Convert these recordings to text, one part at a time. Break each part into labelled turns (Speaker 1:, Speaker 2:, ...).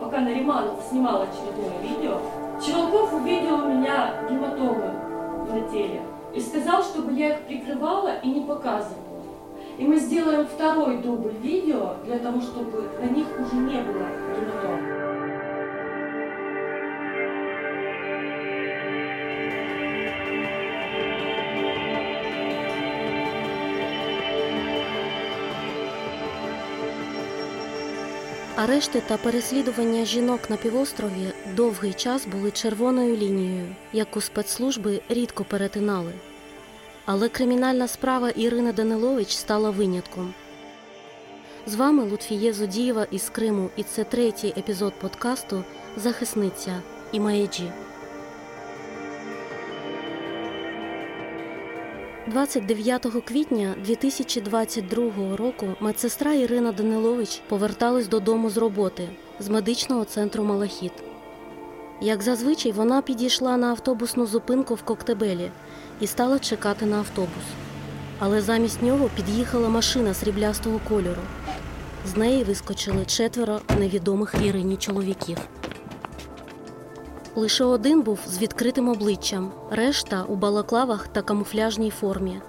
Speaker 1: Пока Нариманов снимал очередное видео, Чевалков увидел у меня гематомы на теле и сказал, чтобы я их прикрывала и не показывала. И мы сделаем второй дубль видео для того, чтобы на них уже не было гематом.
Speaker 2: Арешти та переслідування жінок на півострові довгий час були червоною лінією, яку спецслужби рідко перетинали. Але кримінальна справа Ірини Данилович стала винятком. З вами Лутфіє Зудієва із Криму, і це третій епізод подкасту Захисниця і Маєджі. 29 квітня 2022 року медсестра Ірина Данилович поверталась додому з роботи з медичного центру Малахіт. Як зазвичай, вона підійшла на автобусну зупинку в Коктебелі і стала чекати на автобус. Але замість нього під'їхала машина сріблястого кольору. З неї вискочили четверо невідомих Ірині чоловіків. Лише один був з відкритим обличчям, решта у балаклавах та камуфляжній формі.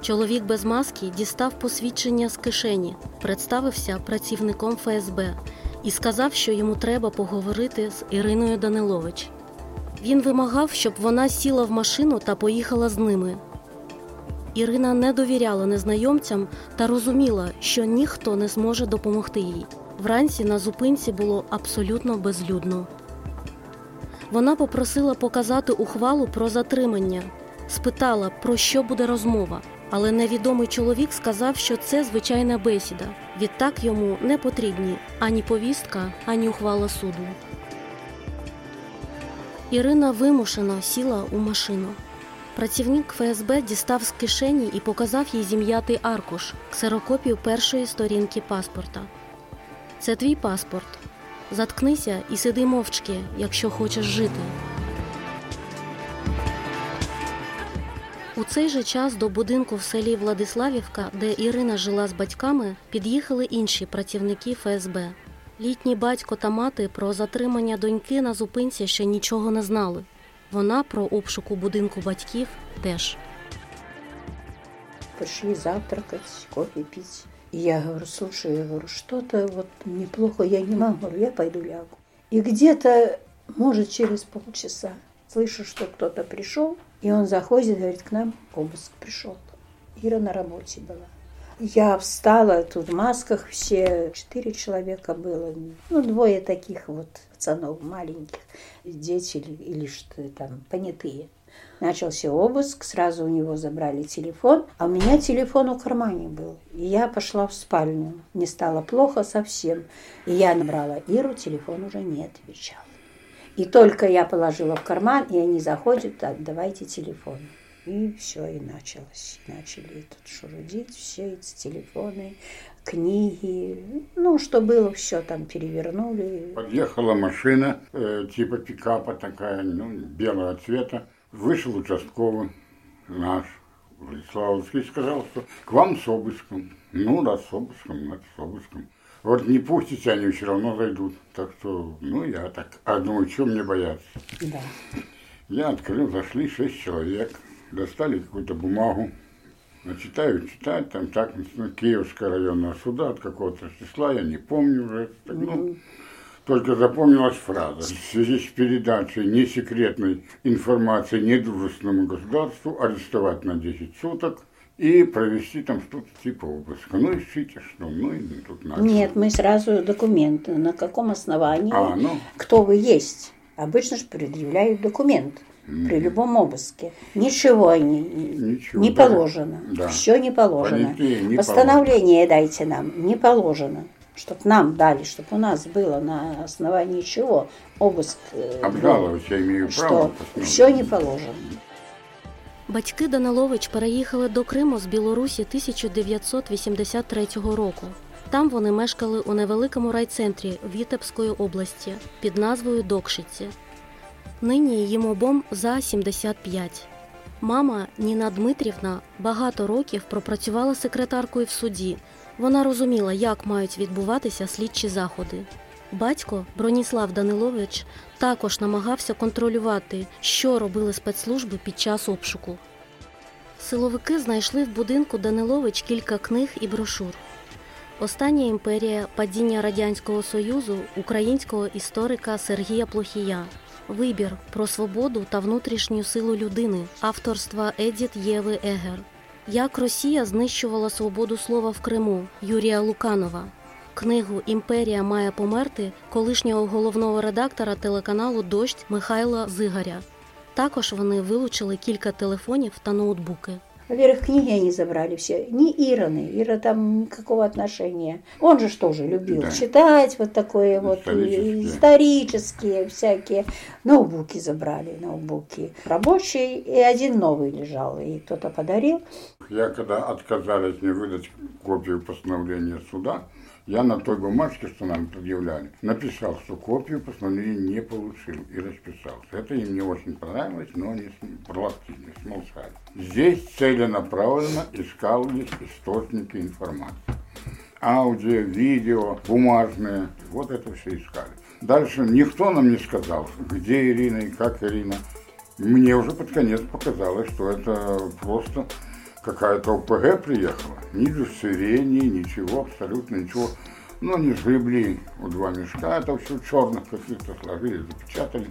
Speaker 2: Чоловік без маски дістав посвідчення з кишені, представився працівником ФСБ і сказав, що йому треба поговорити з Іриною Данилович. Він вимагав, щоб вона сіла в машину та поїхала з ними. Ірина не довіряла незнайомцям та розуміла, що ніхто не зможе допомогти їй. Вранці на зупинці було абсолютно безлюдно. Вона попросила показати ухвалу про затримання, спитала, про що буде розмова, але невідомий чоловік сказав, що це звичайна бесіда. Відтак йому не потрібні ані повістка, ані ухвала суду. Ірина вимушено сіла у машину. Працівник ФСБ дістав з кишені і показав їй зім'ятий аркуш, ксерокопію першої сторінки паспорта. Це твій паспорт. Заткнися і сиди мовчки, якщо хочеш жити. У цей же час до будинку в селі Владиславівка, де Ірина жила з батьками, під'їхали інші працівники ФСБ. Літній батько та мати про затримання доньки на зупинці ще нічого не знали. Вона про обшук у будинку батьків теж.
Speaker 3: Пришли завтракать, кофе пить. Я говорю, слушай, я говорю, что-то вот неплохо, я не могу, я пойду лягу. И где-то, может, через полчаса слышу, что кто-то пришел, и он заходит, говорит, к нам обыск пришел. Ира на работе была. Я встала, тут в масках все, четыре человека было, ну, двое таких вот пацанов маленьких, дети или, или что там, понятые. Начался обыск, сразу у него забрали телефон, а у меня телефон в кармане был. И я пошла в спальню. Мне стало плохо совсем. И я набрала Иру, телефон уже не отвечал. И только я положила в карман, и они заходят, давайте телефон. И все, и началось. Начали тут шурудить, все эти телефоны, книги, ну, что было, все там перевернули.
Speaker 4: Подъехала машина, э, типа пикапа такая, ну, белого цвета. Вышел участковый наш, Владиславовский, и сказал, что к вам с обыском. Ну, да, с обыском, надо с обыском. Вот не пустите, они все равно зайдут. Так что, ну, я так, а думаю, что мне бояться?
Speaker 3: Да.
Speaker 4: Я открыл, зашли шесть человек, достали какую-то бумагу, читаю, читать, там так, ну, Киевского районного суда от какого-то числа, я не помню уже. Так, ну, только запомнилась фраза. В связи с передачей несекретной информации недружественному государству арестовать на 10 суток и провести там что-то типа обыска. Ну, ищите что. Ну, и тут начали.
Speaker 3: Нет, мы сразу документы. На каком основании?
Speaker 4: А, ну,
Speaker 3: Кто вы есть? Обычно же предъявляют документ при любом обыске. Ничего не,
Speaker 4: Ничего,
Speaker 3: не
Speaker 4: да.
Speaker 3: положено.
Speaker 4: Да.
Speaker 3: Все не положено.
Speaker 4: Понятые не
Speaker 3: Постановление дайте нам. Не положено. Чтоб нам дали, чтобы у нас было на основании чего обыск. э, был.
Speaker 4: обжаловать я имею право.
Speaker 3: Что
Speaker 4: посмотрим.
Speaker 3: все не положено.
Speaker 2: Батьки Данилович переїхали до Криму з Білорусі 1983 року. Там вони мешкали у невеликому райцентрі Вітебської області під назвою Докшиці. Нині їм обом за 75. Мама Ніна Дмитрівна багато років пропрацювала секретаркою в суді. Вона розуміла, як мають відбуватися слідчі заходи. Батько Броніслав Данилович також намагався контролювати, що робили спецслужби під час обшуку. Силовики знайшли в будинку Данилович кілька книг і брошур. Остання імперія падіння Радянського Союзу українського історика Сергія Плохія. Вибір про свободу та внутрішню силу людини авторства Едіт Єви Егер. Як Росія знищувала свободу слова в Криму Юрія Луканова. Книгу Імперія має померти колишнього головного редактора телеканалу Дощ Михайла Зигаря. Також вони вилучили кілька телефонів та ноутбуки.
Speaker 3: Во-первых, книги они забрали все. Не Ираны. Ира там никакого отношения. Он же что же любил
Speaker 4: Да.
Speaker 3: читать вот такое вот
Speaker 4: Исторические.
Speaker 3: исторические всякие. Ноутбуки забрали, ноутбуки. Рабочий и один новый лежал. И кто-то подарил.
Speaker 4: Я когда отказались мне выдать копию постановления суда, я на той бумажке, что нам предъявляли, написал, что копию постановления не получил и расписался. Это им не очень понравилось, но они проактивно смолчали. Здесь целенаправленно искались источники информации. Аудио, видео, бумажные, вот это все искали. Дальше никто нам не сказал, где Ирина и как Ирина. Мне уже под конец показалось, что это просто какая-то ОПГ приехала. Ни удостоверений, ничего, абсолютно ничего. Ну, они сгребли у два мешка, это все черных каких-то сложили, запечатали.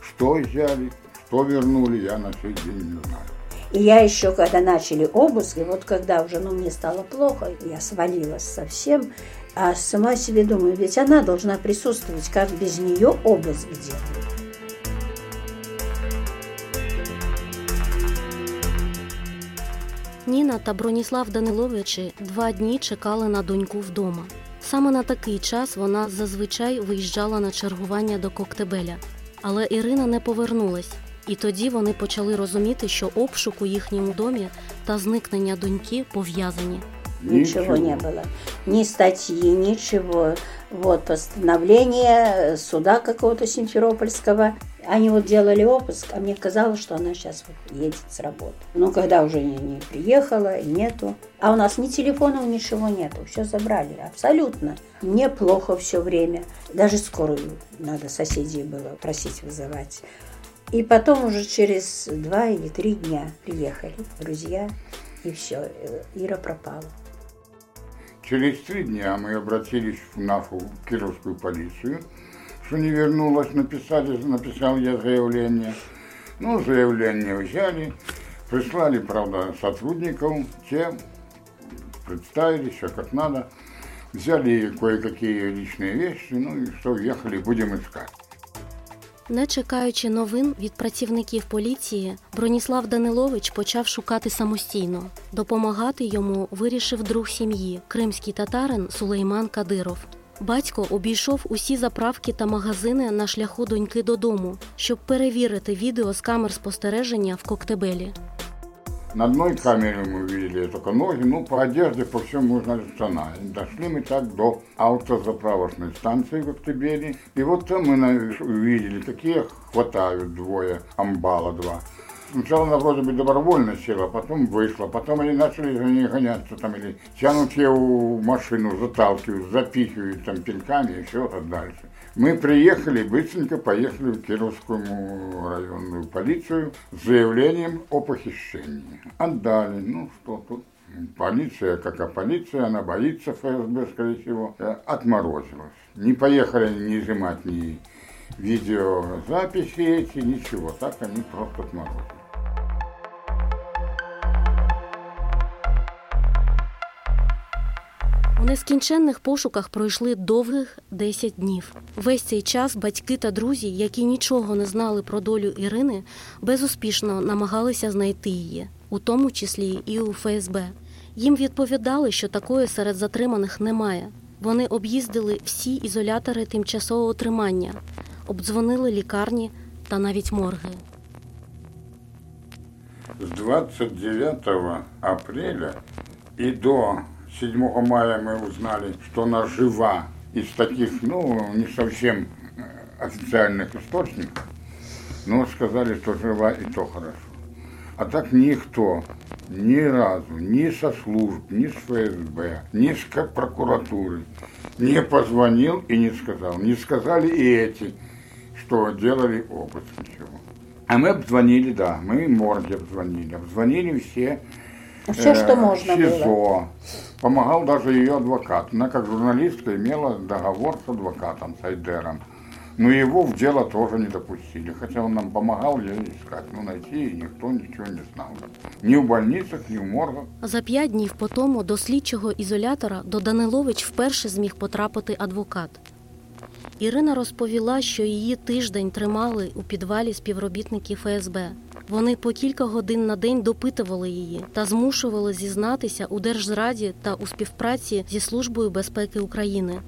Speaker 4: Что взяли, что вернули, я на сей день не знаю.
Speaker 3: И я еще, когда начали обыск, и вот когда уже ну, мне стало плохо, я свалилась совсем, а сама себе думаю, ведь она должна присутствовать, как без нее обыск делают.
Speaker 2: Ніна та Броніслав Даниловичі два дні чекали на доньку вдома. Саме на такий час вона зазвичай виїжджала на чергування до Коктебеля. Але Ірина не повернулась, і тоді вони почали розуміти, що обшук у їхньому домі та зникнення доньки пов'язані.
Speaker 3: Ничего не было. Ни статьи, ничего. Вот постановление суда какого-то Симферопольского. Они вот делали обыск, а мне казалось, что она сейчас вот едет с работы. Но когда уже не, не приехала, нету. А у нас ни телефонов, ничего нету. Все забрали. Абсолютно. Мне плохо все время. Даже скорую надо соседей было просить вызывать. И потом уже через два или три дня приехали друзья. И все, Ира пропала.
Speaker 4: Через три дня мы обратились в нашу кировскую полицию, что не вернулась, написали, написал я заявление. Ну, заявление взяли, прислали, правда, сотрудников, те представили все как надо, взяли кое-какие личные вещи, ну и что, уехали, будем искать.
Speaker 2: Не чекаючи новин від працівників поліції, Броніслав Данилович почав шукати самостійно. Допомагати йому вирішив друг сім'ї, кримський татарин Сулейман Кадиров. Батько обійшов усі заправки та магазини на шляху доньки додому, щоб перевірити відео з камер спостереження в Коктебелі.
Speaker 4: На одной камере мы увидели только ноги, ну, по одежде, по всему узнали, что она. Дошли мы так до автозаправочной станции в Октябре. И вот там мы увидели, какие хватают двое, амбала два. Сначала она вроде бы добровольно села, потом вышла, потом они начали за ней гоняться там или тянут ее в машину, заталкивают, запихивают там пинками и все дальше. Мы приехали, быстренько поехали в Кировскую районную полицию с заявлением о похищении. Отдали, ну что тут. Полиция, какая полиция, она боится ФСБ, скорее всего, э, отморозилась. Не поехали не изымать ни видеозаписи эти, ничего. Так они просто отморозились.
Speaker 2: У нескінченних пошуках пройшли довгих 10 днів. Весь цей час батьки та друзі, які нічого не знали про долю Ірини, безуспішно намагалися знайти її, у тому числі і у ФСБ. Їм відповідали, що такої серед затриманих немає. Вони об'їздили всі ізолятори тимчасового тримання, обдзвонили лікарні та навіть морги.
Speaker 4: С 29 апреля и до 7 мая мы узнали, что она жива из таких, ну, не совсем э, официальных источников, но сказали, что жива и то хорошо. А так никто ни разу ни со служб, ни с ФСБ, ни с прокуратуры не позвонил и не сказал. Не сказали и эти, что делали обыск ничего. А мы обзвонили, да, мы морге обзвонили, обзвонили все.
Speaker 3: Все, э, что можно
Speaker 4: СИЗО. было. Помогал даже ее адвокат. Она как журналистка имела договор с адвокатом, с Айдером. Но его в дело тоже не допустили, хотя он нам помогал ее искать. Ну, найти її ніхто нічого не знав. Ні в больницях, ні в моргах.
Speaker 2: За п'ять днів по тому до слідчого ізолятора до Данилович вперше зміг потрапити адвокат. Ірина розповіла, що її тиждень тримали у підвалі співробітники ФСБ. Вони по кілька годин на день допитували її та змушували зізнатися у держзраді та у співпраці зі Службою безпеки України.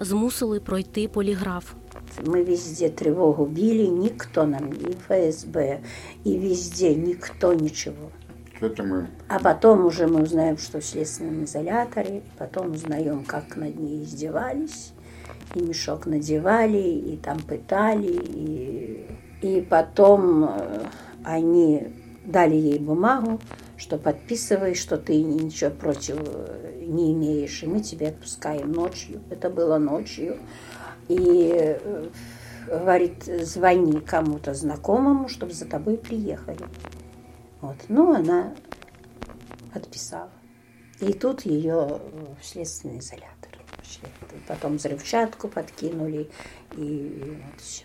Speaker 2: Змусили пройти поліграф.
Speaker 3: Мы везде тревогу били, никто нам, и ФСБ, и везде никто ничего.
Speaker 4: Это мы.
Speaker 3: А потом уже мы узнаем, что в следственном изоляторе, потом узнаем, как над ней издевались, И мешок надевали, и там пытали, и, и потом э, они дали ей бумагу, что подписывай, что ты ничего против э, не имеешь, и мы тебя отпускаем ночью. Это было ночью и э, говорит, звони кому-то знакомому, чтобы за тобой приехали. Вот. Ну, она подписала. И тут ее в следственный изолятор. Потом взрывчатку подкинули и вот все.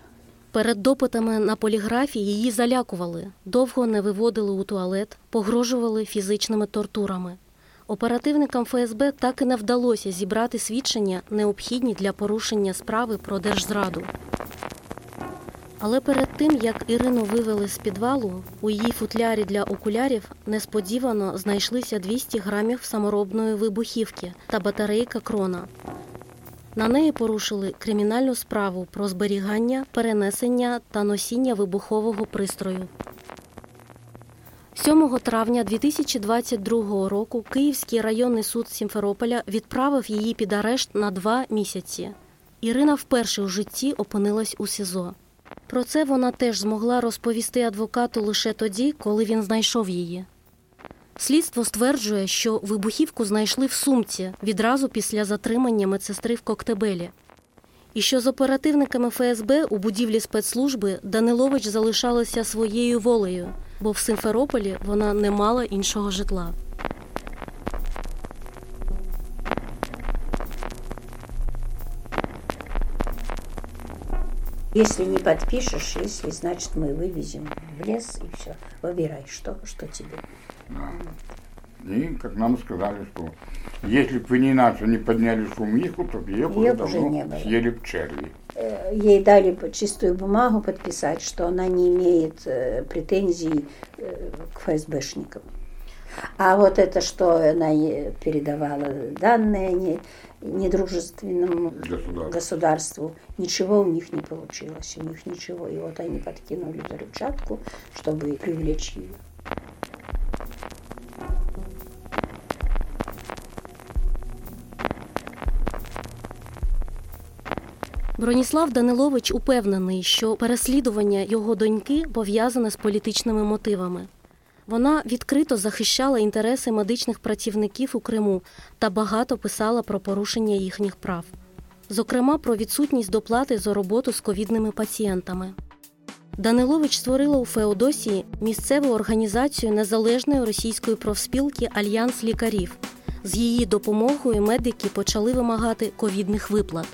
Speaker 2: Перед допитами на поліграфі її залякували, довго не виводили у туалет, погрожували фізичними тортурами. Оперативникам ФСБ так і не вдалося зібрати свідчення, необхідні для порушення справи про держзраду. Але перед тим, як Ірину вивели з підвалу, у її футлярі для окулярів несподівано знайшлися 200 грамів саморобної вибухівки та батарейка крона. На неї порушили кримінальну справу про зберігання, перенесення та носіння вибухового пристрою. 7 травня 2022 року Київський районний суд Сімферополя відправив її під арешт на два місяці. Ірина вперше у житті опинилась у СІЗО. Про це вона теж змогла розповісти адвокату лише тоді, коли він знайшов її. Слідство стверджує, що вибухівку знайшли в сумці відразу після затримання медсестри в Коктебелі. І що з оперативниками ФСБ у будівлі спецслужби Данилович залишалася своєю волею бо в Симферополі вона не мала іншого житла.
Speaker 3: Если не подпишешь, если, значит, мы вывезем в лес и все. Выбирай, что, что тебе.
Speaker 4: Да. И, как нам сказали, что если бы не иначе не подняли шумиху, то ее бы уже давно не было. съели черви.
Speaker 3: Э, ей дали чистую бумагу подписать, что она не имеет э, претензий э, к ФСБшникам. А вот это, что она передавала данные не, недружественному государству. государству, ничего у них не получилось, у них ничего. И вот они подкинули взрывчатку, чтобы привлечь ее.
Speaker 2: Броніслав Данилович упевнений, що переслідування його доньки пов'язане з політичними мотивами. Вона відкрито захищала інтереси медичних працівників у Криму та багато писала про порушення їхніх прав, зокрема про відсутність доплати за роботу з ковідними пацієнтами. Данилович створила у Феодосії місцеву організацію незалежної російської профспілки Альянс лікарів. З її допомогою медики почали вимагати ковідних виплат.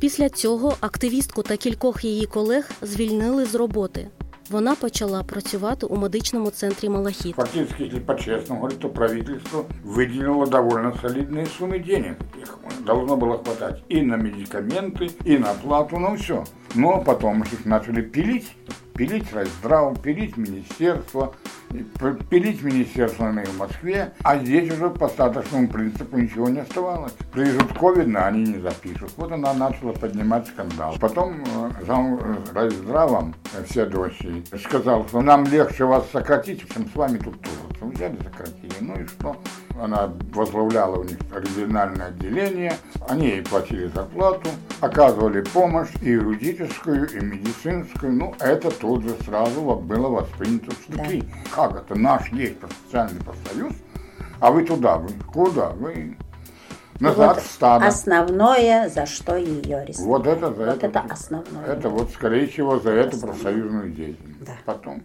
Speaker 2: Після цього активістку та кількох її колег звільнили з роботи. Вона почала працювати у медичному центрі Малахіт.
Speaker 4: Фактически, если по-честному говорить, то правительство выделило довольно солидные суммы денег. Их должно было хватать и на медикаменты, и на оплату, на все. Но потом их начали пилить пилить Райздрав, пилить министерство, пилить министерство в Москве, а здесь уже по статусному принципу ничего не оставалось. Привезут ковидно, они не запишут. Вот она начала поднимать скандал. Потом э, зам э, Райздравом э, Феодосий сказал, что нам легче вас сократить, чем с вами тут тоже. Взяли, сократили. Ну и что? Она возглавляла у них региональное отделение, они ей платили зарплату, оказывали помощь и юридическую, и медицинскую. Ну, это тут же сразу было воспринято в штыки. Да. как это? Наш есть социальный профсоюз, а вы туда, вы куда? Вы назад
Speaker 3: Вот
Speaker 4: в стадо.
Speaker 3: Основное, за что ее арестовали.
Speaker 4: Вот это за
Speaker 3: Вот
Speaker 4: это.
Speaker 3: это основное.
Speaker 4: Это вот, скорее всего, за эту
Speaker 3: Основное.
Speaker 4: профсоюзную деятельность.
Speaker 3: Да.
Speaker 4: Потом.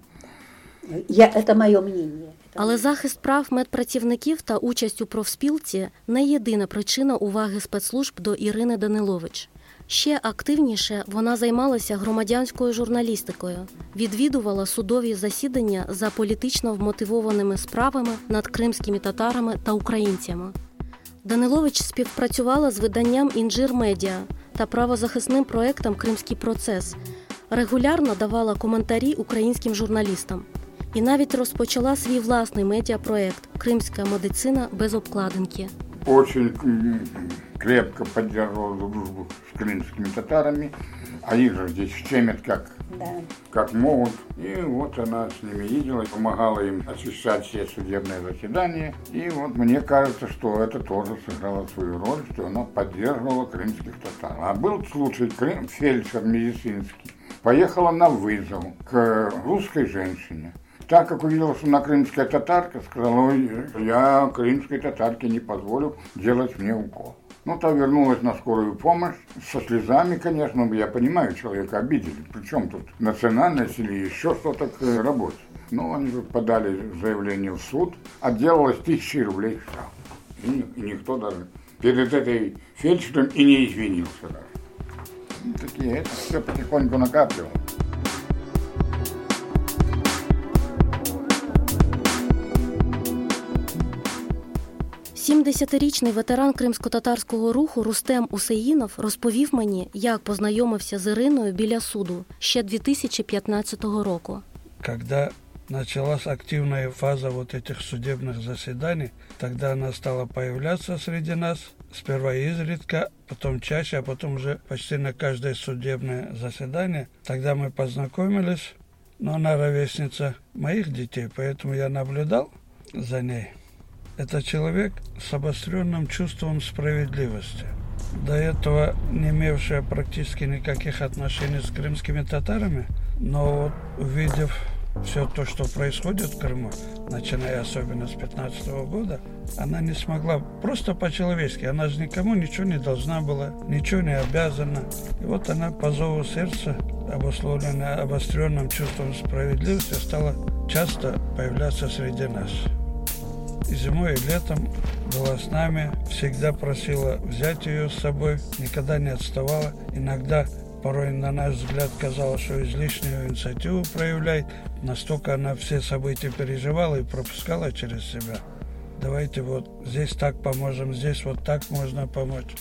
Speaker 3: Я, это мое мнение.
Speaker 2: Але захист прав медпрацівників та участь у профспілці не єдина причина уваги спецслужб до Ірини Данилович. Ще активніше вона займалася громадянською журналістикою, відвідувала судові засідання за політично вмотивованими справами над кримськими татарами та українцями. Данилович співпрацювала з виданням Інжир Медіа та правозахисним проектом Кримський процес, регулярно давала коментарі українським журналістам і навіть розпочала свій власний медіапроект Кримська медицина без обкладинки.
Speaker 4: Очень крепко поддерживал дружбу с крымскими татарами. А их же здесь щемят как
Speaker 3: Да.
Speaker 4: как могут. И вот она с ними ездила, помогала им освещать все судебные заседания. И вот мне кажется, что это тоже сыграло свою роль, что она поддерживала крымских татар. А был случай, Крым, фельдшер медицинский, поехала на вызов к русской женщине. Так как увидела, что она крымская татарка, сказала, «Ой, я крымской татарке не позволю делать мне укол. Ну, та вернулась на скорую помощь со слезами, конечно, я понимаю, человека обидели. Причем тут национальность или еще что-то к работе. Но они подали заявление в суд, отделалось тысячи рублей штраф. И, и никто даже перед этой фельдшером и не извинился даже. Ну, такие, это все потихоньку накапливалось.
Speaker 2: 70-річний ветеран кримсько-татарського руху Рустем Усеїнов розповів мені, як познайомився з Іриною біля суду ще 2015 року.
Speaker 5: Когда началась активная фаза вот этих судебных заседаний, тогда она стала появляться среди нас, сперва изредка, потом чаще, а потом уже почти на каждое судебное заседание. Тогда мы познакомились, но она ровесница моих детей, поэтому я наблюдал за ней. Это человек с обостренным чувством справедливости. До этого не имевшая практически никаких отношений с крымскими татарами, но вот увидев все то, что происходит в Крыму, начиная особенно с 15 года, она не смогла, просто по-человечески, она же никому ничего не должна была, ничего не обязана. И вот она по зову сердца, обусловленная обостренным чувством справедливости, стала часто появляться среди нас. И зимой, и летом была с нами, всегда просила взять ее с собой, никогда не отставала. Иногда, порой, на наш взгляд, казалось, что излишнюю инициативу проявляет. Настолько она все события переживала и пропускала через себя. Давайте вот здесь так поможем, здесь вот так можно помочь.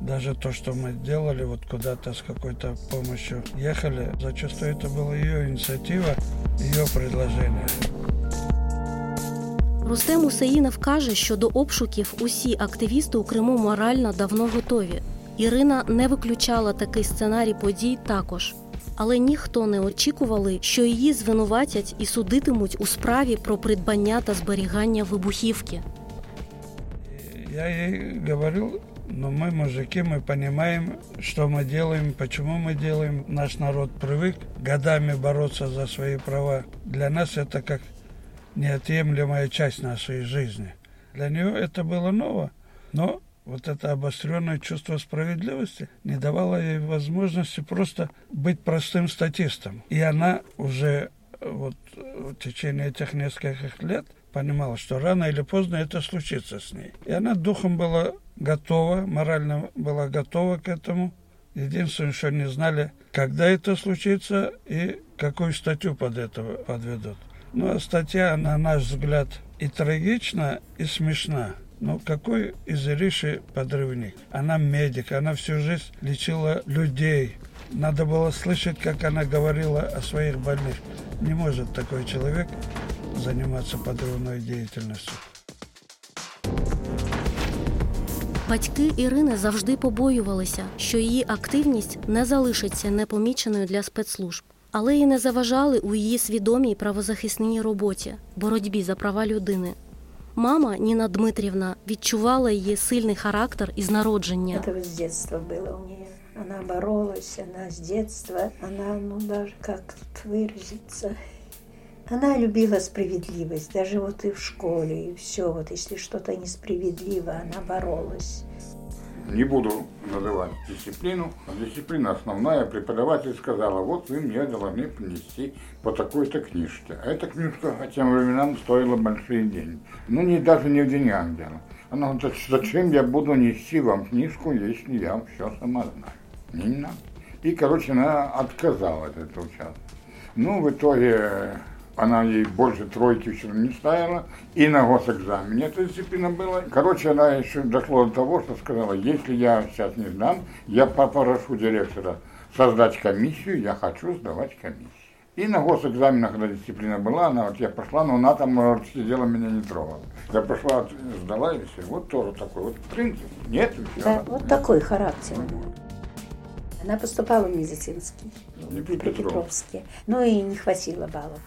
Speaker 5: Даже то, что мы делали, вот куда-то с какой-то помощью ехали, зачастую это была ее инициатива, ее предложение.
Speaker 2: Рустем Усеїнов каже, що до обшуків усі активісти у Криму морально давно готові. Ірина не виключала такий сценарій подій також. Але ніхто не очікували, що її звинуватять і судитимуть у справі про придбання та зберігання вибухівки.
Speaker 5: Я ей говорил, но мы мужики, мы понимаем, что мы делаем, почему мы делаем. Наш народ привык годами бороться за свои права. Для нас это как неотъемлемая часть нашей жизни. Для нее это было ново, но вот это обостренное чувство справедливости не давало ей возможности просто быть простым статистом. И она уже э, вот в течение этих нескольких лет понимала, что рано или поздно это случится с ней. И она духом была готова, морально была готова к этому. Единственное, что не знали, когда это случится и какую статью под это подведут. Ну, а статья, на наш взгляд, и трагична, и смешна. Но какой из Ириши подрывник? Она медик, она всю жизнь лечила людей. Надо было слышать, как она говорила о своих больных. Не может такой человек заниматься подрывной деятельностью.
Speaker 2: Батьки Ірини завжди побоювалися, що її активність не залишиться непоміченою для спецслужб, але й не заважали у її свідомій правозахисній роботі, боротьбі за права людини. Мама Ніна Дмитрівна відчувала її сильний характер із народження.
Speaker 3: Это с детства было у нее. Она боролась, она с детства, она, ну даже как тут выразиться, Она любила справедливость, даже вот и в школе, и все. Вот если что-то несправедливо, она боролась.
Speaker 4: Не буду называть дисциплину. Дисциплина основная. Преподаватель сказала, вот вы мне должны принести по такой-то книжке. А эта книжка по тем временам стоила большие деньги. Ну, не, даже не в деньгах дело. Она говорит, зачем я буду нести вам книжку, если я все сама знаю? Не надо. И, короче, она отказалась от этого участвовать. Ну, в итоге она ей больше тройки все не ставила, и на госэкзамене эта дисциплина была. Короче, она еще дошла до того, что сказала, если я сейчас не сдам, я попрошу директора создать комиссию, я хочу сдавать комиссию. И на госэкзаменах, когда дисциплина была, она вот я пошла, но она там может, сидела, меня не трогала. Я пошла, сдала и все. Вот тоже такой вот принцип. Нет, все.
Speaker 3: Да, вот такой характер. Она поступала в медицинский, в.
Speaker 4: Петровский.
Speaker 3: Ну и не хватило баллов.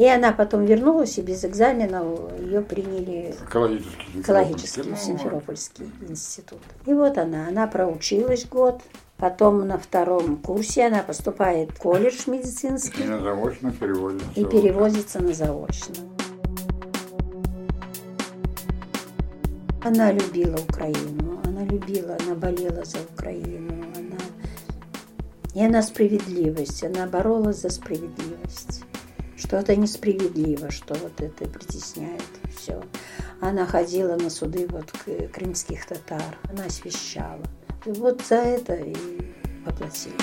Speaker 3: И она потом вернулась, и без экзаменов ее приняли
Speaker 4: Экологический.
Speaker 3: экологический
Speaker 4: Ну,
Speaker 3: Симферопольский институт. И вот она, она проучилась год, потом на втором курсе она поступает в колледж
Speaker 4: И
Speaker 3: медицинский
Speaker 4: на заочно переводится.
Speaker 3: и переводится на заочно. Она любила Украину, она любила, она болела за Украину, она... И она справедливость, она боролась за справедливость. Что это несправедливо, что вот это притесняет все. Она ходила на суды вот к- крымских татар, она освещала. И вот за это и поплатилась.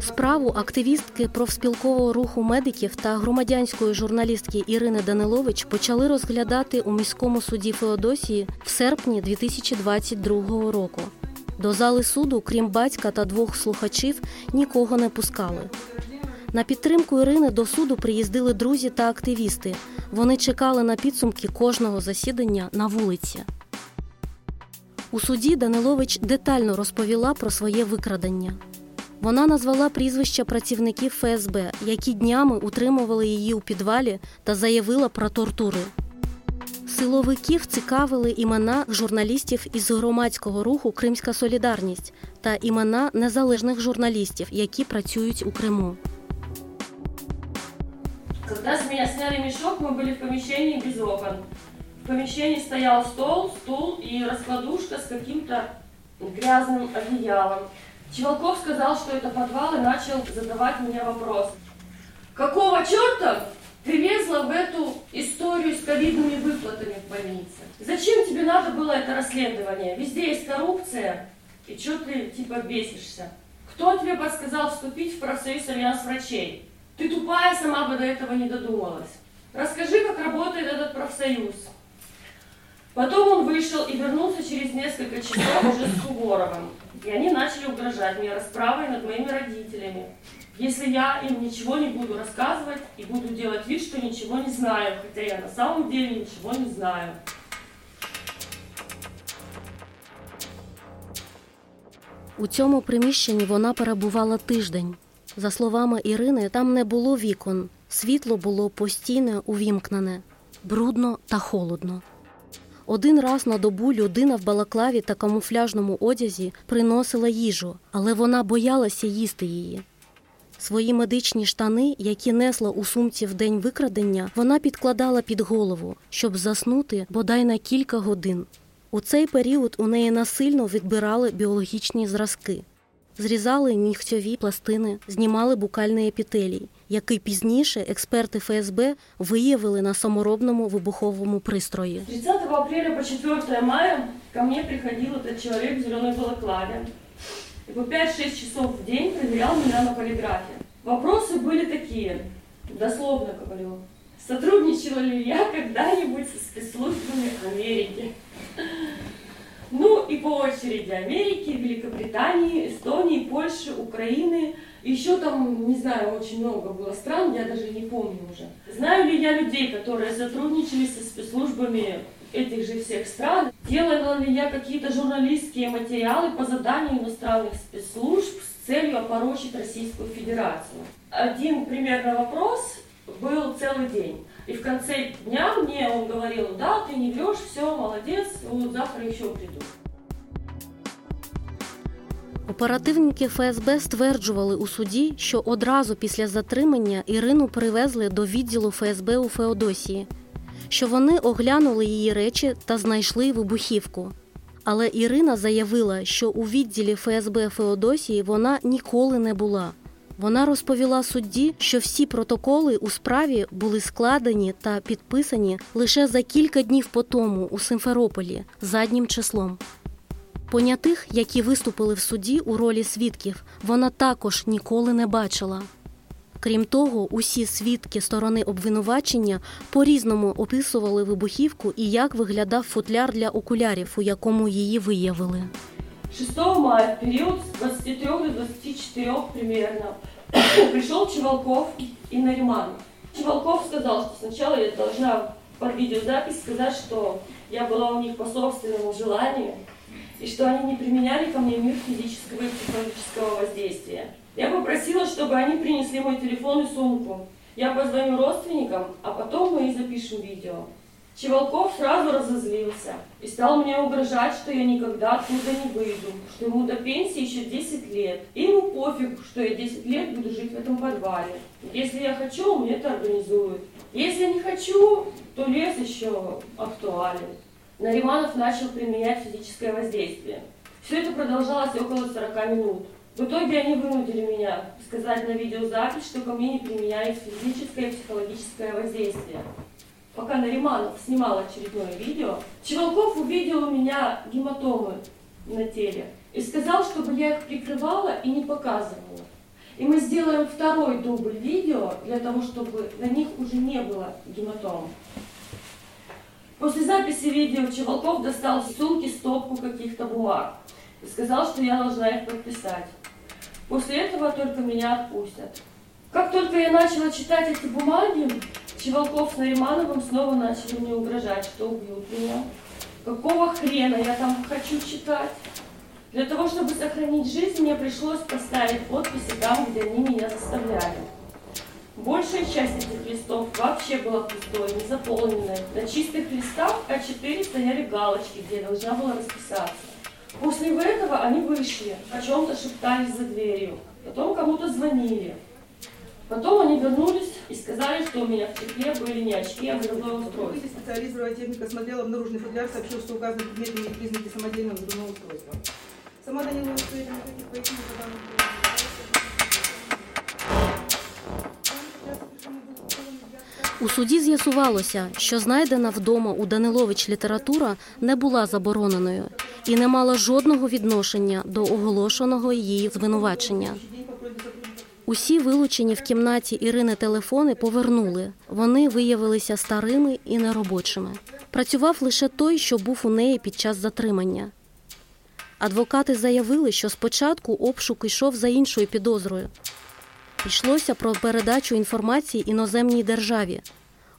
Speaker 2: Справу активістки профспілкового руху медиків та громадянської журналістки Ірини Данилович почали розглядати у міському суді Феодосії в серпні 2022 року. До зали суду, крім батька та двох слухачів, нікого не пускали. На підтримку Ірини до суду приїздили друзі та активісти. Вони чекали на підсумки кожного засідання на вулиці. У суді Данилович детально розповіла про своє викрадення. Вона назвала прізвища працівників ФСБ, які днями утримували її у підвалі та заявила про тортури. Силовиків цікавили імена журналістів із громадського руху Кримська Солідарність та імена незалежних журналістів, які працюють у Криму.
Speaker 1: Когда с меня сняли мешок, мы были в помещении без окон. В помещении стоял стол, стул и раскладушка с каким-то грязным одеялом. Чевалков сказал, что это подвал и начал задавать мне вопрос. Какого черта ты лезла в эту историю с ковидными выплатами в больнице? Зачем тебе надо было это расследование? Везде есть коррупция. И что ты типа бесишься? Кто тебе подсказал вступить в профсоюз альянс врачей? Ты тупая, сама бы до этого не додумалась. Расскажи, как работает этот профсоюз. Потом он вышел и вернулся через несколько часов уже с Суворовым. И они начали угрожать мне расправой над моими родителями. Если я им ничего не буду рассказывать и буду делать вид, что ничего не знаю, хотя я на самом деле ничего не знаю.
Speaker 2: У цьому приміщенні вона перебувала тиждень. За словами Ірини, там не було вікон, світло було постійно увімкнене, брудно та холодно. Один раз на добу людина в балаклаві та камуфляжному одязі приносила їжу, але вона боялася їсти її. Свої медичні штани, які несла у сумці в день викрадення, вона підкладала під голову, щоб заснути бодай на кілька годин. У цей період у неї насильно відбирали біологічні зразки, зрізали нігтьові пластини, знімали букальний епітелій, який пізніше експерти ФСБ виявили на саморобному вибуховому пристрої.
Speaker 1: 30 апреля по 4 мая ко мне приходил этот человек в зеленой балаклаве. И по 5-6 часов в день проверял меня на полиграфе. Вопросы были такие, дословно говорю. Сотрудничала ли я когда-нибудь со спецслужбами Америки? Ну и по очереди Америки, Великобритании, Эстонии, Польши, Украины. Еще там, не знаю, очень много было стран, я даже не помню уже. Знаю ли я людей, которые сотрудничали со спецслужбами этих же всех стран? Делала ли я какие-то журналистские материалы по заданию иностранных спецслужб с целью опорочить Российскую Федерацию? Один примерно вопрос был целый день. И в конце дня мне он говорил, да, ты не врешь, все, молодец, вот завтра еще приду.
Speaker 2: Оперативники ФСБ стверджували у суді, що одразу після затримання Ірину привезли до відділу ФСБ у Феодосії, що вони оглянули її речі та знайшли вибухівку. Але Ірина заявила, що у відділі ФСБ Феодосії вона ніколи не була. Вона розповіла судді, що всі протоколи у справі були складені та підписані лише за кілька днів по тому у Симферополі заднім числом. Понятих, які виступили в суді у ролі свідків, вона також ніколи не бачила. Крім того, усі свідки сторони обвинувачення по-різному описували вибухівку і як виглядав футляр для окулярів, у якому її виявили.
Speaker 1: 6 мая, в период с 23 до 24 примерно, пришел Чевалков и Нариман. Чевалков сказал, что сначала я должна под видеозапись сказать, что я была у них по собственному желанию, и что они не применяли ко мне мир физического и психологического воздействия. Я попросила, чтобы они принесли мой телефон и сумку. Я позвоню родственникам, а потом мы и запишем видео. Чевалков сразу разозлился и стал мне угрожать, что я никогда оттуда не выйду, что ему до пенсии еще 10 лет. И ему пофиг, что я 10 лет буду жить в этом подвале. Если я хочу, мне это организуют. Если не хочу, то лес еще актуален. Нариманов начал применять физическое воздействие. Все это продолжалось около 40 минут. В итоге они вынудили меня сказать на видеозапись, что ко мне не применяется физическое и психологическое воздействие. Пока Нариманов снимал очередное видео, Чевалков увидел у меня гематомы на теле и сказал, чтобы я их прикрывала и не показывала. И мы сделаем второй дубль видео для того, чтобы на них уже не было гематом. После записи видео Чевалков достал из сумки стопку каких-то бумаг и сказал, что я должна их подписать. После этого только меня отпустят. Как только я начала читать эти бумаги, Чевалков с Наримановым снова начали мне угрожать, что убьют меня. Какого хрена я там хочу читать? Для того, чтобы сохранить жизнь, мне пришлось поставить подписи там, где они меня заставляли. Большая часть этих листов вообще была пустой, не заполненной. На чистых листах А4 стояли галочки, где я должна была расписаться. После этого они вышли, о чем-то шептались за дверью. Потом кому-то звонили. Потом они вернулись и сказали, что у меня в чехле были не очки, а взрывное устройство.
Speaker 6: Специализированная техника осмотрела обнаруженный футляр, сообщил, что указанные предметы имеют признаки самодельного взрывного устройства. Сама Данилова Стоит никаких пояснений по данному
Speaker 2: У суді з'ясувалося, що знайдена вдома у Данилович література не була забороненою і не мала жодного відношення до оголошеного її звинувачення. Усі вилучені в кімнаті Ірини телефони повернули. Вони виявилися старими і неробочими. Працював лише той, що був у неї під час затримання. Адвокати заявили, що спочатку обшук йшов за іншою підозрою. Йшлося про передачу інформації іноземній державі.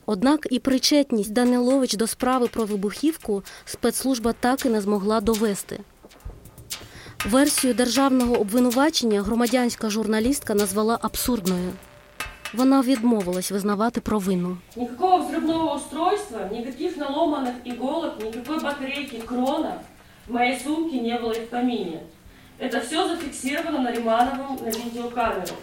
Speaker 2: Однак і причетність Данилович до справи про вибухівку спецслужба так і не змогла довести. Версію державного обвинувачення громадянська журналістка назвала абсурдною. Вона відмовилась визнавати провину.
Speaker 1: Никакого взрывного устройства, никаких наломанных иголок, никакой батарейки крона в моей сумке не было и в помине. Это все зафиксировано Наримановым на видеокамеру.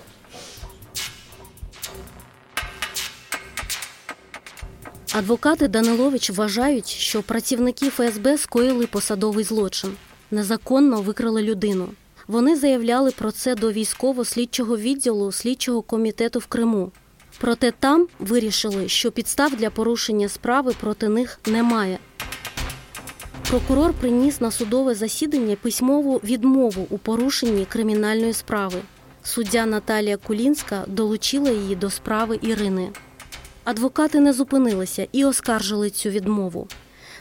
Speaker 2: Адвокати Данилович вважають, що працівники ФСБ скоїли посадовий злочин, незаконно викрали людину. Вони заявляли про це до військово-слідчого відділу слідчого комітету в Криму. Проте там вирішили, що підстав для порушення справи проти них немає. Прокурор приніс на судове засідання письмову відмову у порушенні кримінальної справи. Суддя Наталія Кулінська долучила її до справи Ірини. Адвокати не зупинилися і оскаржили цю відмову.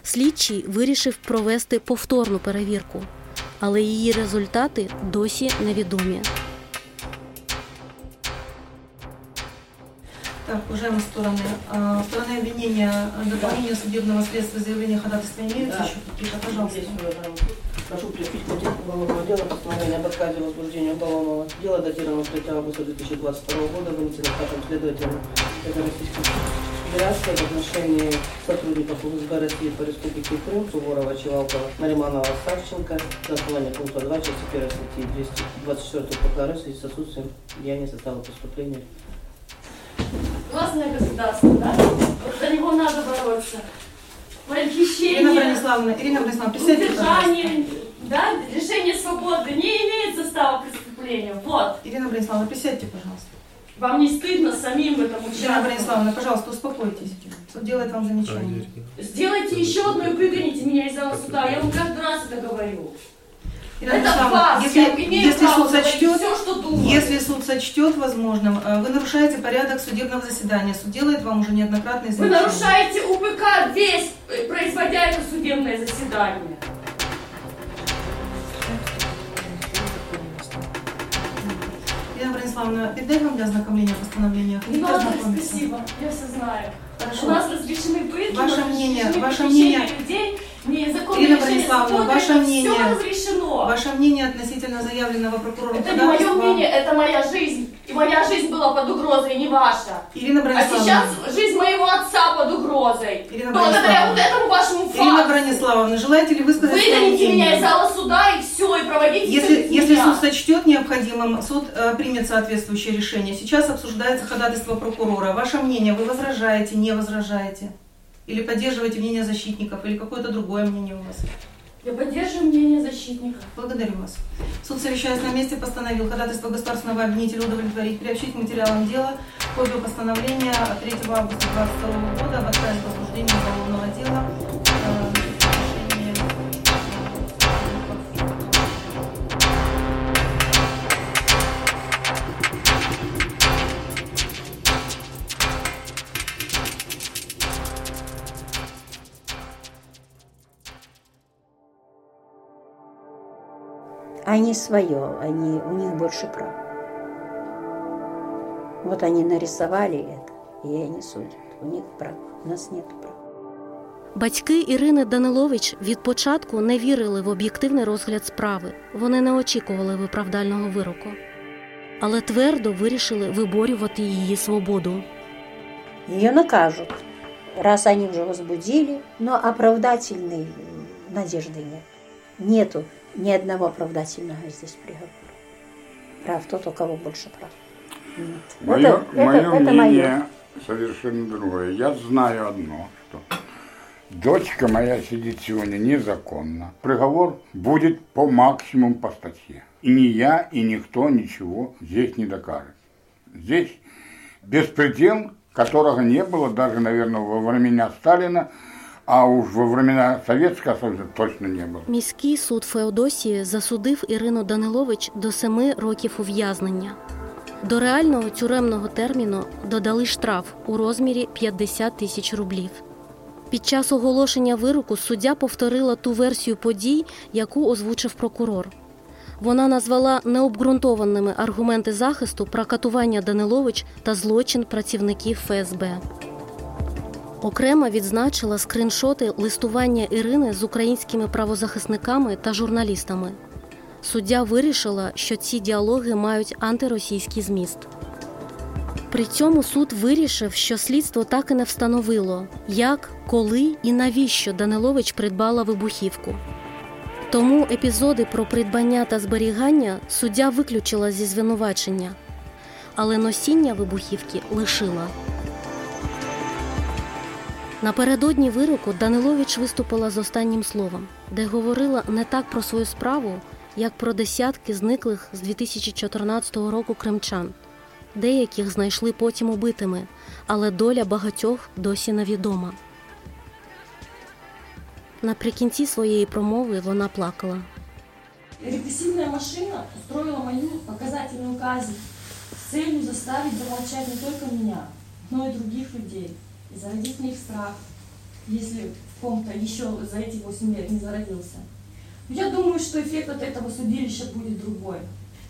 Speaker 2: Слідчий вирішив провести повторну перевірку, але її результати досі невідомі.
Speaker 7: Так, уважаемые стороны, а, стороны обвинения а, дополнение судебного следствия заявления ходатайства имеются
Speaker 8: Да.
Speaker 7: еще какие-то, пожалуйста.
Speaker 8: Здесь э, прошу прикрепить против уголовного дела постановление об отказе в возбуждении уголовного дела, датировано 3 августа 2022 года, вынесено старшим следователем Российской Федерации в отношении сотрудников УСБ России по Республике Крым, Суворова, Чевалкова, Нариманова, Савченко, на основании пункта 2 части 1 статьи 224 ПКР в связи с отсутствием деяния состава преступления.
Speaker 1: Классное государство, да? Вот за него надо бороться. Похищение,
Speaker 7: Ирина Брониславовна, Ирина Брониславовна, присядьте, пожалуйста.
Speaker 1: удержание, да, лишение свободы не имеет состава преступления. Вот.
Speaker 7: Ирина Брониславовна, присядьте, пожалуйста.
Speaker 1: Вам не стыдно самим в этом участвовать?
Speaker 7: Брониславовна, пожалуйста, успокойтесь. Суд делает вам замечание.
Speaker 1: Сделайте еще одно и выгоните меня из зала суда. Я вам каждый раз это говорю. Это факт. Я
Speaker 7: если,
Speaker 1: имею
Speaker 7: если
Speaker 1: право
Speaker 7: суд сочтет,
Speaker 1: все, что думаю.
Speaker 7: если суд сочтет возможным, э, вы нарушаете порядок судебного заседания. Суд делает вам уже неоднократные
Speaker 1: Вы
Speaker 7: замечания.
Speaker 1: нарушаете УПК весь, э, производя это судебное заседание.
Speaker 7: Ирина Брониславовна, передай вам для ознакомления постановление.
Speaker 1: Не
Speaker 7: Хотите
Speaker 1: надо,
Speaker 7: ознакомиться?
Speaker 1: спасибо, я все знаю.
Speaker 7: Хорошо.
Speaker 1: У нас разрешены пытки,
Speaker 7: Ваше
Speaker 1: у нас
Speaker 7: мнение,
Speaker 1: разрешены
Speaker 7: ваше
Speaker 1: похищения
Speaker 7: мнение.
Speaker 1: людей, Незаконное
Speaker 7: Ирина
Speaker 1: лишение
Speaker 7: Брониславовна, ваше мнение.
Speaker 1: все разрешено.
Speaker 7: Ваше мнение относительно заявленного прокурором
Speaker 1: Это не мое мнение, это моя жизнь. И моя жизнь была под угрозой, не ваша.
Speaker 7: Ирина
Speaker 1: А
Speaker 7: Брониславовна.
Speaker 1: сейчас жизнь моего отца под угрозой.
Speaker 7: Ирина
Speaker 1: Благодаря
Speaker 7: Брониславовна.
Speaker 1: вот этому вашему факту.
Speaker 7: Ирина Брониславовна, желаете ли высказать
Speaker 1: Выгоните меня из зала суда и все, и проводите
Speaker 7: Если, если
Speaker 1: меня.
Speaker 7: суд сочтет необходимым, суд э, примет соответствующее решение. Сейчас обсуждается ходатайство прокурора. Ваше мнение, вы возражаете, не возражаете? Или поддерживаете мнение защитников, или какое-то другое мнение у вас?
Speaker 1: Я поддерживаю мнение защитника.
Speaker 7: Благодарю вас. Суд, совещаясь на месте, постановил ходатайство государственного обвинителя удовлетворить, приобщить к материалам дела копию постановления от 3 августа 2022 года об отказе в возбуждении уголовного дела.
Speaker 3: Они свое, они, у них больше прав. Вот они нарисовали это, и они судят. У них прав, у нас нет прав.
Speaker 2: Батьки Ірини Данилович від початку не вірили в об'єктивний розгляд справи. Вони не очікували виправдального вироку, але твердо вирішили виборювати її свободу.
Speaker 3: Ее накажут, раз они уже возбудили, но оправдательной м, надежды нет. Нету ни одного оправдательного здесь приговора. Прав тот, у кого больше прав.
Speaker 4: Мое,
Speaker 3: Это- это-
Speaker 4: мое
Speaker 3: это
Speaker 4: мнение
Speaker 3: мое.
Speaker 4: совершенно другое. Я знаю одно, что дочка моя сидит сегодня незаконно. Приговор будет по максимуму по статье. И ни я, и никто ничего здесь не докажет. Здесь беспредел, которого не было даже, наверное, во времена Сталина, а уж во времена Советского Союза точно не было.
Speaker 2: Міський суд Феодосії засудив Ірину Данилович до семи років ув'язнення. До реального тюремного терміну додали штраф у розмірі 50 тисяч рублів. Під час оголошення вироку суддя повторила ту версію подій, яку озвучив прокурор. Вона назвала необґрунтованими аргументи захисту про катування Данилович та злочин працівників ФСБ. Окремо відзначила скриншоти листування Ірини з українськими правозахисниками та журналістами. Суддя вирішила, що ці діалоги мають антиросійський зміст. При цьому суд вирішив, що слідство так і не встановило, як, коли і навіщо Данилович придбала вибухівку. Тому епізоди про придбання та зберігання суддя виключила зі звинувачення, але носіння вибухівки лишила. Напередодні вироку Данилович виступила з останнім словом, де говорила не так про свою справу, як про десятки зниклих з 2014 року кримчан. Деяких знайшли потім убитими, але доля багатьох досі невідома. Наприкінці своєї промови вона плакала.
Speaker 1: Репрессивная машина устроила мою показательную казнь с целью заставить замолчать не только меня, но и других людей и зародить в них страх, если в ком-то еще за эти 8 лет не зародился. Но я думаю, что эффект от этого судилища будет другой.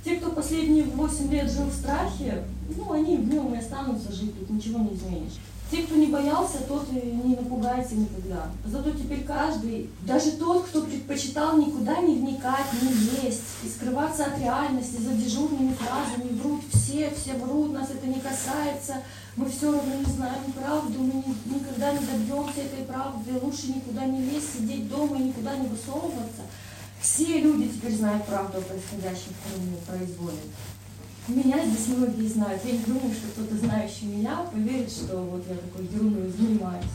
Speaker 1: Те, кто последние 8 лет жил в страхе, ну, они в нем и останутся жить, тут ничего не изменишь. Те, кто не боялся, тот и не напугается никогда. Зато теперь каждый, даже тот, кто предпочитал никуда не вникать, не лезть, и скрываться от реальности за дежурными фразами, врут все, все врут, нас это не касается, мы все равно не знаем правду, мы ни- никогда не добьемся этой правды, лучше никуда не лезть, сидеть дома и никуда не высовываться. Все люди теперь знают правду о происходящем в Крыму, произволе. Меня здесь многие знают. Я не думаю, что кто-то, знающий меня, поверит, что вот я такой ерундой занимаюсь.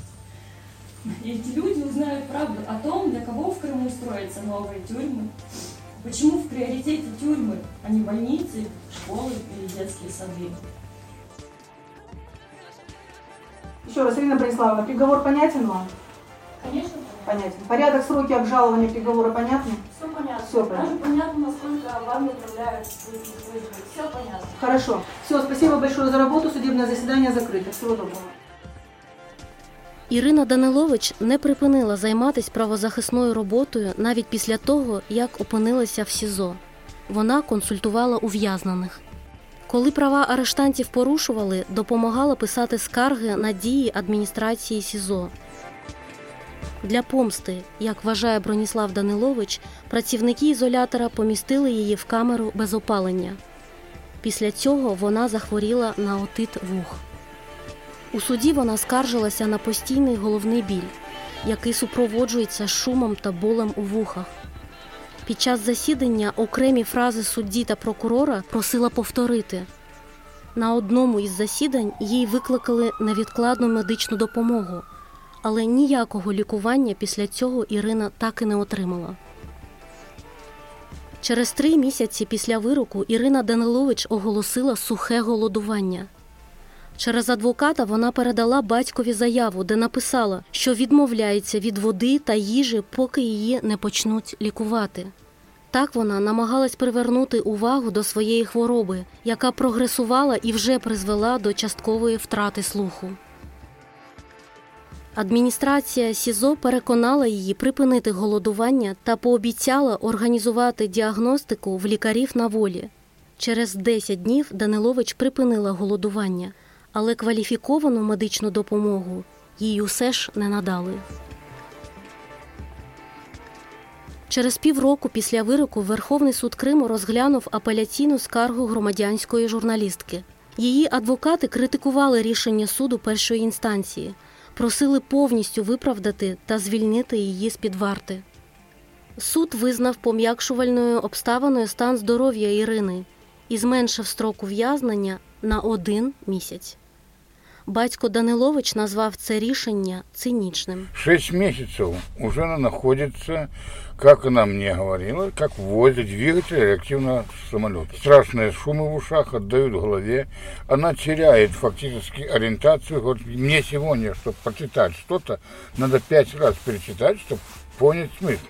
Speaker 1: И эти люди узнают правду о том, для кого в Крыму строятся новые тюрьмы, почему в приоритете тюрьмы, а не больницы, школы или детские сады.
Speaker 6: Еще раз, Ирина Бориславовна, приговор понятен вам?
Speaker 1: Конечно,
Speaker 6: Понятен. Порядок, сроки обжалования приговора понятны?
Speaker 1: Все понятно.
Speaker 6: Всё понятно.
Speaker 1: Даже понятно, насколько вам направляют Все понятно.
Speaker 6: Хорошо. Все, спасибо большое за работу. Судебное заседание закрыто. Всего доброго.
Speaker 2: Ірина Данилович не припинила займатися правозахисною роботою навіть після того, як опинилася в СІЗО. Вона консультувала ув'язнених. Коли права арештантів порушували, допомагала писати скарги на дії адміністрації СІЗО. Для помсти, як вважає Броніслав Данилович, працівники ізолятора помістили її в камеру без опалення. Після цього вона захворіла на отит вух. У суді вона скаржилася на постійний головний біль, який супроводжується шумом та болем у вухах. Під час засідання окремі фрази судді та прокурора просила повторити. На одному із засідань їй викликали невідкладну медичну допомогу, але ніякого лікування після цього Ірина так і не отримала. Через три місяці після вироку Ірина Данилович оголосила сухе голодування. Через адвоката вона передала батькові заяву, де написала, що відмовляється від води та їжі, поки її не почнуть лікувати. Так вона намагалась привернути увагу до своєї хвороби, яка прогресувала і вже призвела до часткової втрати слуху. Адміністрація СІЗО переконала її припинити голодування та пообіцяла організувати діагностику в лікарів на волі. Через 10 днів Данилович припинила голодування, але кваліфіковану медичну допомогу їй усе ж не надали. Через півроку після вироку Верховний суд Криму розглянув апеляційну скаргу громадянської журналістки. Її адвокати критикували рішення суду першої інстанції, просили повністю виправдати та звільнити її з під варти. Суд визнав пом'якшувальною обставиною стан здоров'я Ірини і зменшив строк ув'язнення на один місяць. Батько Данилович назвав це рішення цинічним.
Speaker 4: Шість місяців уже не находится, как она мне говорила, как возле двигателя реактивного самолета. Страшные шумы в ушах отдают в голове. Она теряет фактически ориентацию. Вот мне сегодня, чтобы почитать что-то, надо пять раз перечитать, чтобы понять смысл.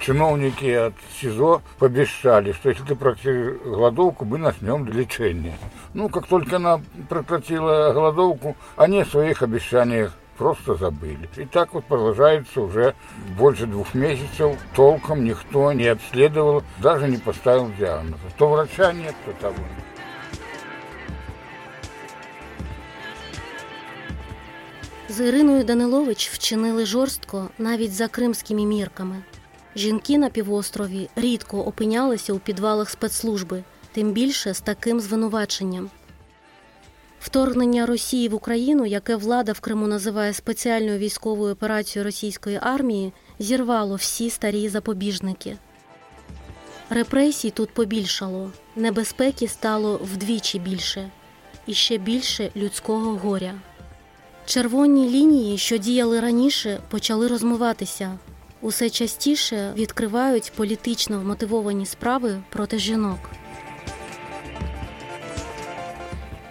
Speaker 4: Чиновники от СИЗО пообещали, что если ты прекратишь голодовку, мы начнем лечение. Ну, как только она прекратила голодовку, они о своих обещаниях просто забыли. И так вот продолжается уже больше двух месяцев. Толком никто не обследовал, даже не поставил диагноза. То врача нет, то того нет.
Speaker 2: З Іриною Данилович вчинили жорстко навіть за кримськими мірками. Жінки на півострові рідко опинялися у підвалах спецслужби, тим більше з таким звинуваченням. Вторгнення Росії в Україну, яке влада в Криму називає спеціальною військовою операцією російської армії, зірвало всі старі запобіжники. Репресій тут побільшало, небезпеки стало вдвічі більше, і ще більше людського горя. Червоні лінії, що діяли раніше, почали розмиватися. Усе частіше відкривають політично вмотивовані справи проти жінок.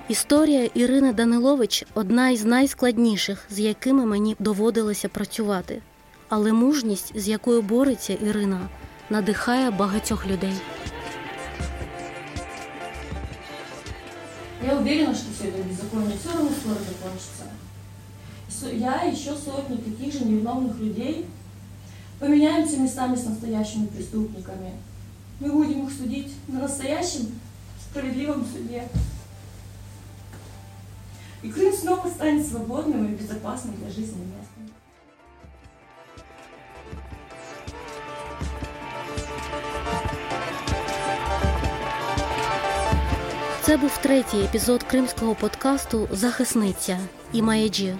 Speaker 2: Історія Ірини Данилович одна із найскладніших, з якими мені доводилося працювати. Але мужність, з якою бореться Ірина, надихає багатьох людей.
Speaker 1: Я уверена, что все это беззаконие все равно скоро закончится. Со- Я и еще сотни таких же невиновных людей поменяемся местами с настоящими преступниками. Мы будем их судить на настоящем справедливом суде. и Крым снова станет свободным и безопасным для жизни местным.
Speaker 2: Це був третій епізод кримського подкасту Захисниця і Маєджі.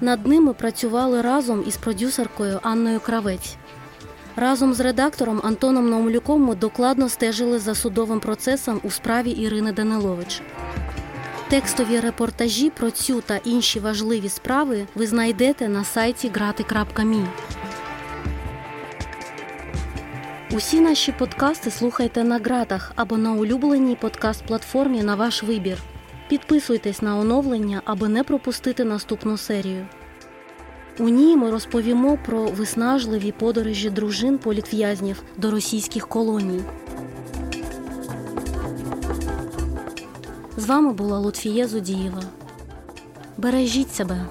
Speaker 2: Над ними працювали разом із продюсеркою Анною Кравець. Разом з редактором Антоном Наумлюком ми докладно стежили за судовим процесом у справі Ірини Данилович. Текстові репортажі про цю та інші важливі справи ви знайдете на сайті grati.me. Усі наші подкасти слухайте на ґратах або на улюбленій подкаст-платформі на ваш вибір. Підписуйтесь на оновлення, аби не пропустити наступну серію. У ній ми розповімо про виснажливі подорожі дружин політв'язнів до російських колоній. З вами була Лутфіє Зудієва. Бережіть себе.